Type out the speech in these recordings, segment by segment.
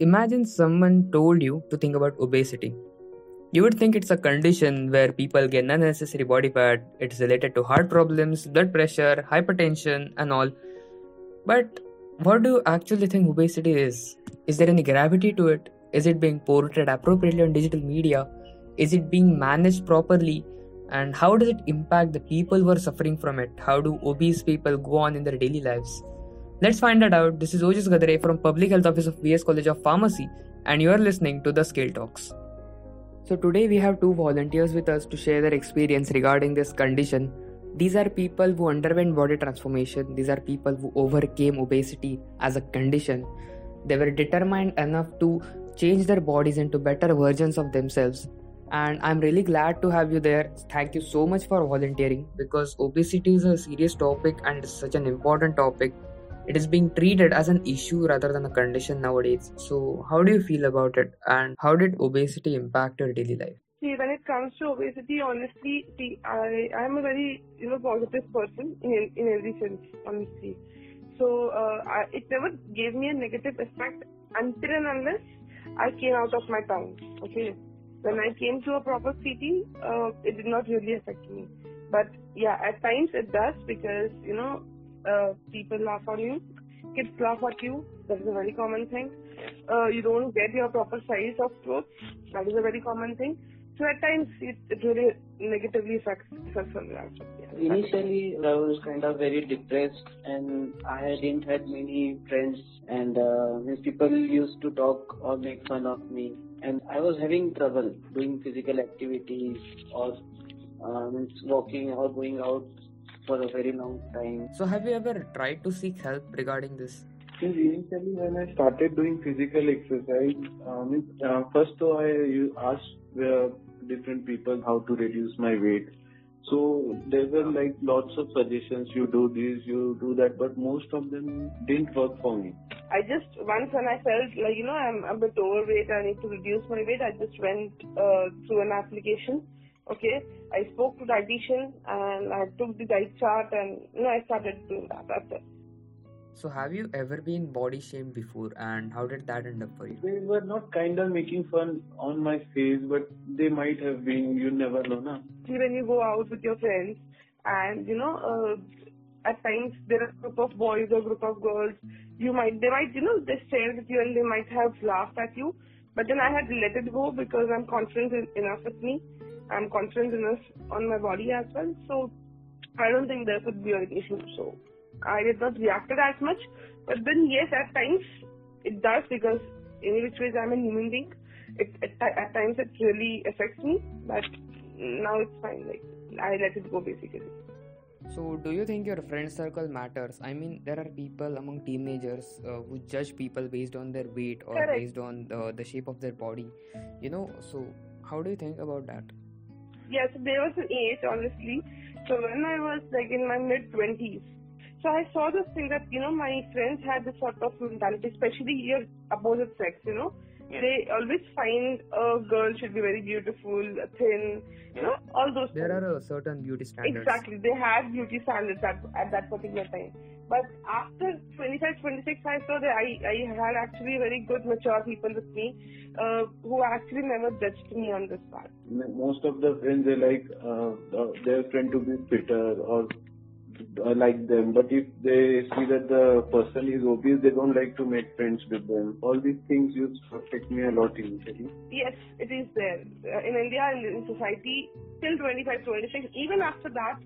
Imagine someone told you to think about obesity. You would think it's a condition where people gain unnecessary body fat, it's related to heart problems, blood pressure, hypertension, and all. But what do you actually think obesity is? Is there any gravity to it? Is it being portrayed appropriately on digital media? Is it being managed properly? And how does it impact the people who are suffering from it? How do obese people go on in their daily lives? Let's find that out. This is Ojis Gadare from Public Health Office of VS College of Pharmacy, and you are listening to the Scale Talks. So, today we have two volunteers with us to share their experience regarding this condition. These are people who underwent body transformation, these are people who overcame obesity as a condition. They were determined enough to change their bodies into better versions of themselves. And I'm really glad to have you there. Thank you so much for volunteering because obesity is a serious topic and it's such an important topic it is being treated as an issue rather than a condition nowadays. So, how do you feel about it, and how did obesity impact your daily life? See, when it comes to obesity, honestly, see, I I am a very you know positive person in in every sense, honestly. So uh, I, it never gave me a negative effect until and unless I came out of my town. Okay, when I came to a proper city, uh, it did not really affect me. But yeah, at times it does because you know uh, people laugh on you, kids laugh at you. That is a very common thing. Uh, you don't get your proper size of clothes. That is a very common thing. So at times it, it really negatively affects self-esteem. Yeah. Initially, I was kind of very depressed, and I didn't have many friends, and uh, people used to talk or make fun of me, and I was having trouble doing physical activities or um, walking or going out for a very long time. So, have you ever tried to seek help regarding this? Since initially when I started doing physical exercise, um, uh, first though I asked uh, different people how to reduce my weight. So there were like lots of suggestions. You do this, you do that, but most of them didn't work for me. I just once when I felt like you know I'm a bit overweight, I need to reduce my weight. I just went uh, through an application Okay, I spoke to the dietitian and I took the diet chart and you know I started doing that. That's it. So have you ever been body shamed before and how did that end up for you? They were not kind of making fun on my face, but they might have been. You never know, na. See, when you go out with your friends and you know, uh, at times there are a group of boys or group of girls, you might they might you know they stare with you and they might have laughed at you. But then I had let it go because I'm confident enough with me I'm confident enough on my body as well. So I don't think there could be an issue. So I did not react as much. But then yes, at times it does because in which ways I'm a human being. It, it, at times it really affects me, but now it's fine. Like I let it go basically. So, do you think your friend circle matters? I mean, there are people among teenagers uh, who judge people based on their weight or Correct. based on the, the shape of their body. You know, so how do you think about that? Yeah, so there was an age, honestly. So when I was like in my mid 20s, so I saw this thing that, you know, my friends had this sort of mentality, especially your opposite sex, you know. They always find a girl should be very beautiful, thin, you know, all those There things. are a certain beauty standards. Exactly. They had beauty standards at, at that particular time. But after 25, 26, I saw that I, I had actually very good, mature people with me uh, who actually never judged me on this part. Most of the friends they like uh, uh, their friend to be fitter or uh, like them, but if they see that the person is obese, they don't like to make friends with them. All these things used to affect me a lot initially. Yes, it is there. Uh, in India and in society, till 25, 26, even after that,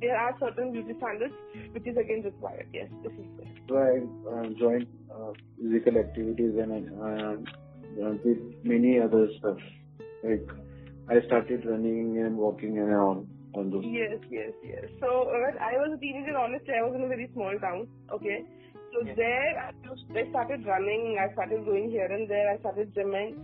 there are certain beauty standards which is again required. Yes, this is there. So I uh, joined uh, physical activities and I uh, did many other stuff. Like I started running and walking and all. On those. Yes, yes, yes. So when I was a teenager, honestly, I was in a very small town. Okay, so Yeah. there I, was, I started running. I started going here and there. I started gymming.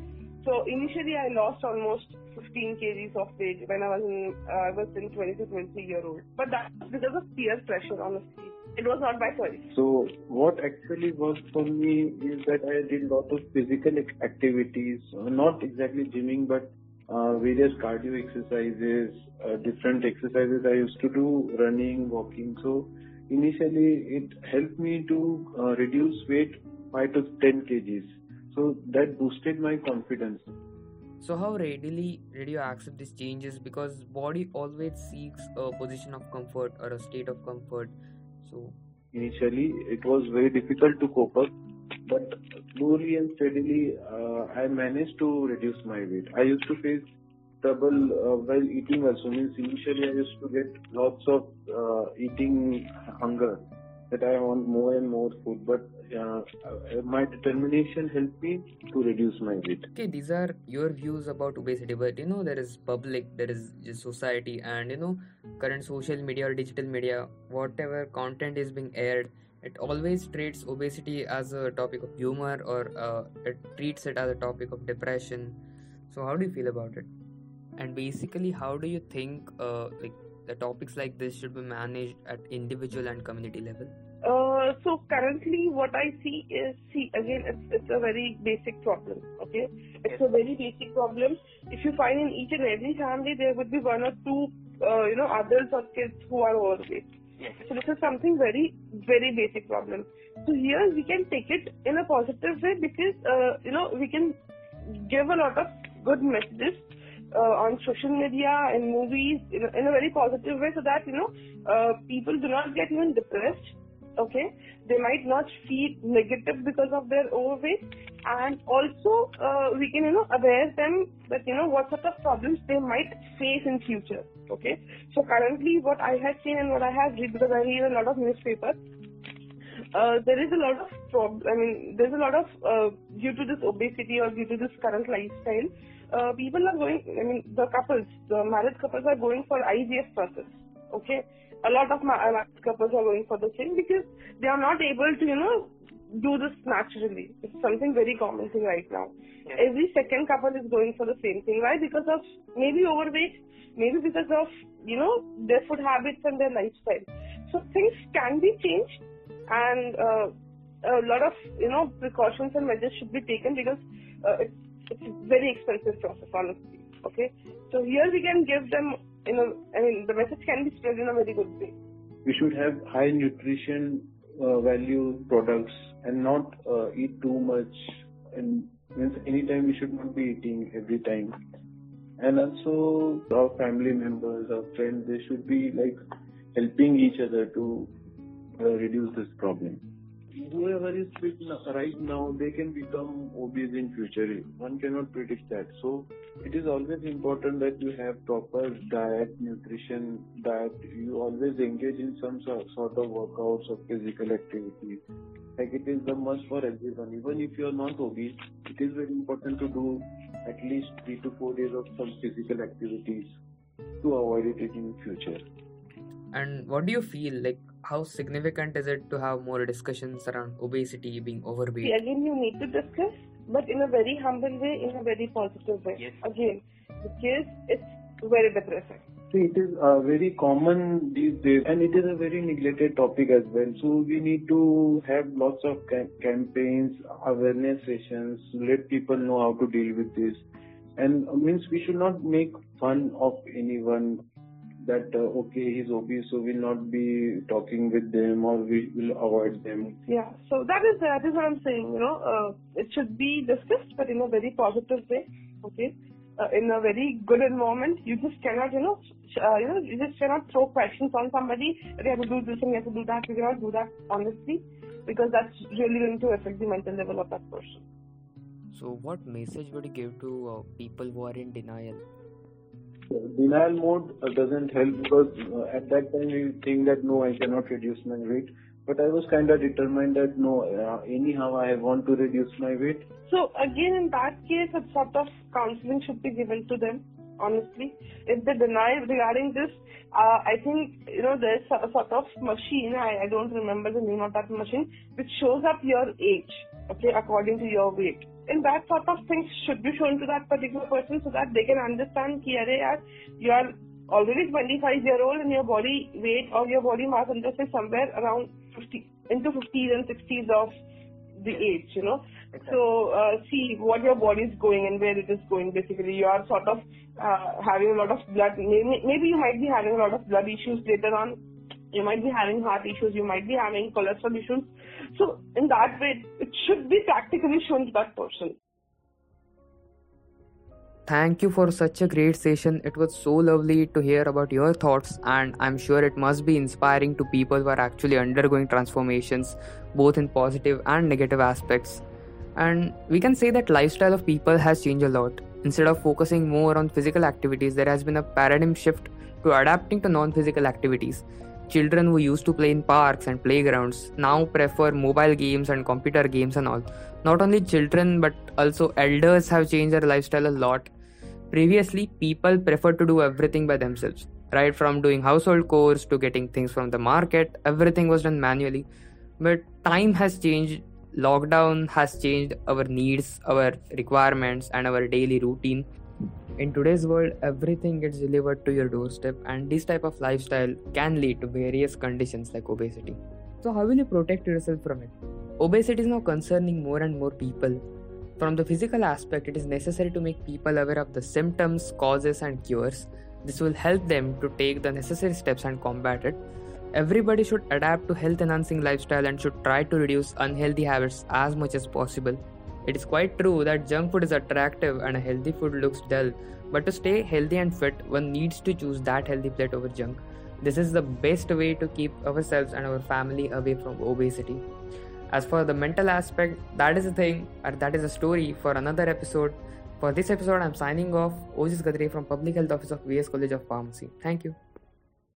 So initially, I lost almost 15 kgs of weight when I was in uh, I was in 20 to 23 year old. But that was because of peer pressure, honestly. It was not by choice. So what actually worked for me is that I did lot of physical activities, uh, not exactly gymming, but uh, various cardio exercises, uh, different exercises I used to do, running, walking. So initially it helped me to uh, reduce weight 5 to 10 kgs. So that boosted my confidence. So how readily did you accept these changes? Because body always seeks a position of comfort or a state of comfort. So initially it was very difficult to cope up, but slowly and steadily uh, I managed to reduce my weight. I used to face trouble uh, while eating also. Means initially I used to get lots of uh, eating hunger that I want more and more food, but uh, my determination helped me to reduce my weight. Okay, these are your views about obesity, but you know there is public, there is society, and you know current social media or digital media, whatever content is being aired, it always treats obesity as a topic of humor or uh, it treats it as a topic of depression. So how do you feel about it? And basically, how do you think uh, like the topics like this should be managed at individual and community level? Uh, so currently what I see is, see again, it's, it's a very basic problem, okay? It's a very basic problem. If you find in each and every family, there would be one or two, uh, you know, adults or kids who are overweight. Yes. So this is something very, very basic problem. So here we can take it in a positive way because, uh, you know, we can give a lot of good messages uh, on social media and movies in a, in a, very positive way so that you know uh, people do not get even depressed okay they might not feel negative because of their overweight and also uh, we can you know aware them that you know what sort of problems they might face in future okay so currently what i have seen and what i have read because i read a lot of newspapers uh, there is a lot of prob- I mean, there's a lot of uh, due to this obesity or due to this current lifestyle, uh, people are going. I mean, the couples, the married couples are going for IVF process. Okay, a lot of married couples are going for the same because they are not able to, you know, do this naturally. It's something very common thing right now. Yeah. Every second couple is going for the same thing. Why? Because of maybe overweight, maybe because of you know their food habits and their lifestyle. So things can be changed and uh, a lot of you know precautions and measures should be taken because uh, it's, it's a very expensive process honestly okay so here we can give them you know i mean the message can be spread in a very good way we should have high nutrition uh, value products and not uh, eat too much and means anytime we should not be eating every time and also our family members our friends they should be like helping each other to uh, reduce this problem. Whoever is fit right now, they can become obese in future. One cannot predict that. So it is always important that you have proper diet, nutrition, that you always engage in some sort of workouts or physical activities. Like it is the must for everyone. Even if you are not obese, it is very important to do at least three to four days of some physical activities to avoid it in future. And what do you feel like? How significant is it to have more discussions around obesity, being overweight? See, again, you need to discuss, but in a very humble way, in a very positive way. Yes. Again, because it's very depressing. See, it is uh, very common these days, and it is a very neglected topic as well. So we need to have lots of cam- campaigns, awareness sessions, let people know how to deal with this. And uh, means we should not make fun of anyone that uh, okay he's obese so we'll not be talking with them or we will avoid them. Yeah. So that is that is what i'm saying you know uh, it should be discussed but in a very positive way okay? Uh, in a very good environment you just cannot you know uh, you know you just cannot throw questions on somebody you have to do this and you have to do that you cannot do that honestly because that's really going to affect the mental level of that person. So what message would you give to uh, people who are in denial denial mode uh, doesn't help because uh, at that time you think that no, I cannot reduce my weight. But I was kind of determined that no, uh, anyhow I want to reduce my weight. So again, in that case, a sort of counseling should be given to them. Honestly, if they deny regarding this, uh, I think you know there's a sort of machine. I, I don't remember the name of that machine, which shows up your age, okay, according to your weight in that sort of things should be shown to that particular person so that they can understand ki, yaar, you are already 25 year old and your body weight or your body mass index is somewhere around 50 into 50s and 60s of the age you know. Exactly. so uh, see what your body is going and where it is going basically. You are sort of uh, having a lot of blood. Maybe, maybe you might be having a lot of blood issues later on you might be having heart issues, you might be having cholesterol issues. So in that way, it should be practically shown to that person. Thank you for such a great session. It was so lovely to hear about your thoughts, and I'm sure it must be inspiring to people who are actually undergoing transformations, both in positive and negative aspects. And we can say that lifestyle of people has changed a lot. Instead of focusing more on physical activities, there has been a paradigm shift to adapting to non physical activities. Children who used to play in parks and playgrounds now prefer mobile games and computer games and all. Not only children but also elders have changed their lifestyle a lot. Previously, people preferred to do everything by themselves. Right from doing household chores to getting things from the market, everything was done manually. But time has changed, lockdown has changed our needs, our requirements, and our daily routine in today's world everything gets delivered to your doorstep and this type of lifestyle can lead to various conditions like obesity. So how will you protect yourself from it? Obesity is now concerning more and more people. From the physical aspect it is necessary to make people aware of the symptoms causes and cures. This will help them to take the necessary steps and combat it. Everybody should adapt to health enhancing lifestyle and should try to reduce unhealthy habits as much as possible it is quite true that junk food is attractive and a healthy food looks dull, but to stay healthy and fit, one needs to choose that healthy plate over junk. This is the best way to keep ourselves and our family away from obesity. As for the mental aspect, that is a thing, or that is a story for another episode. For this episode, I'm signing off. Ojis Gadre from Public Health Office of VS College of Pharmacy. Thank you.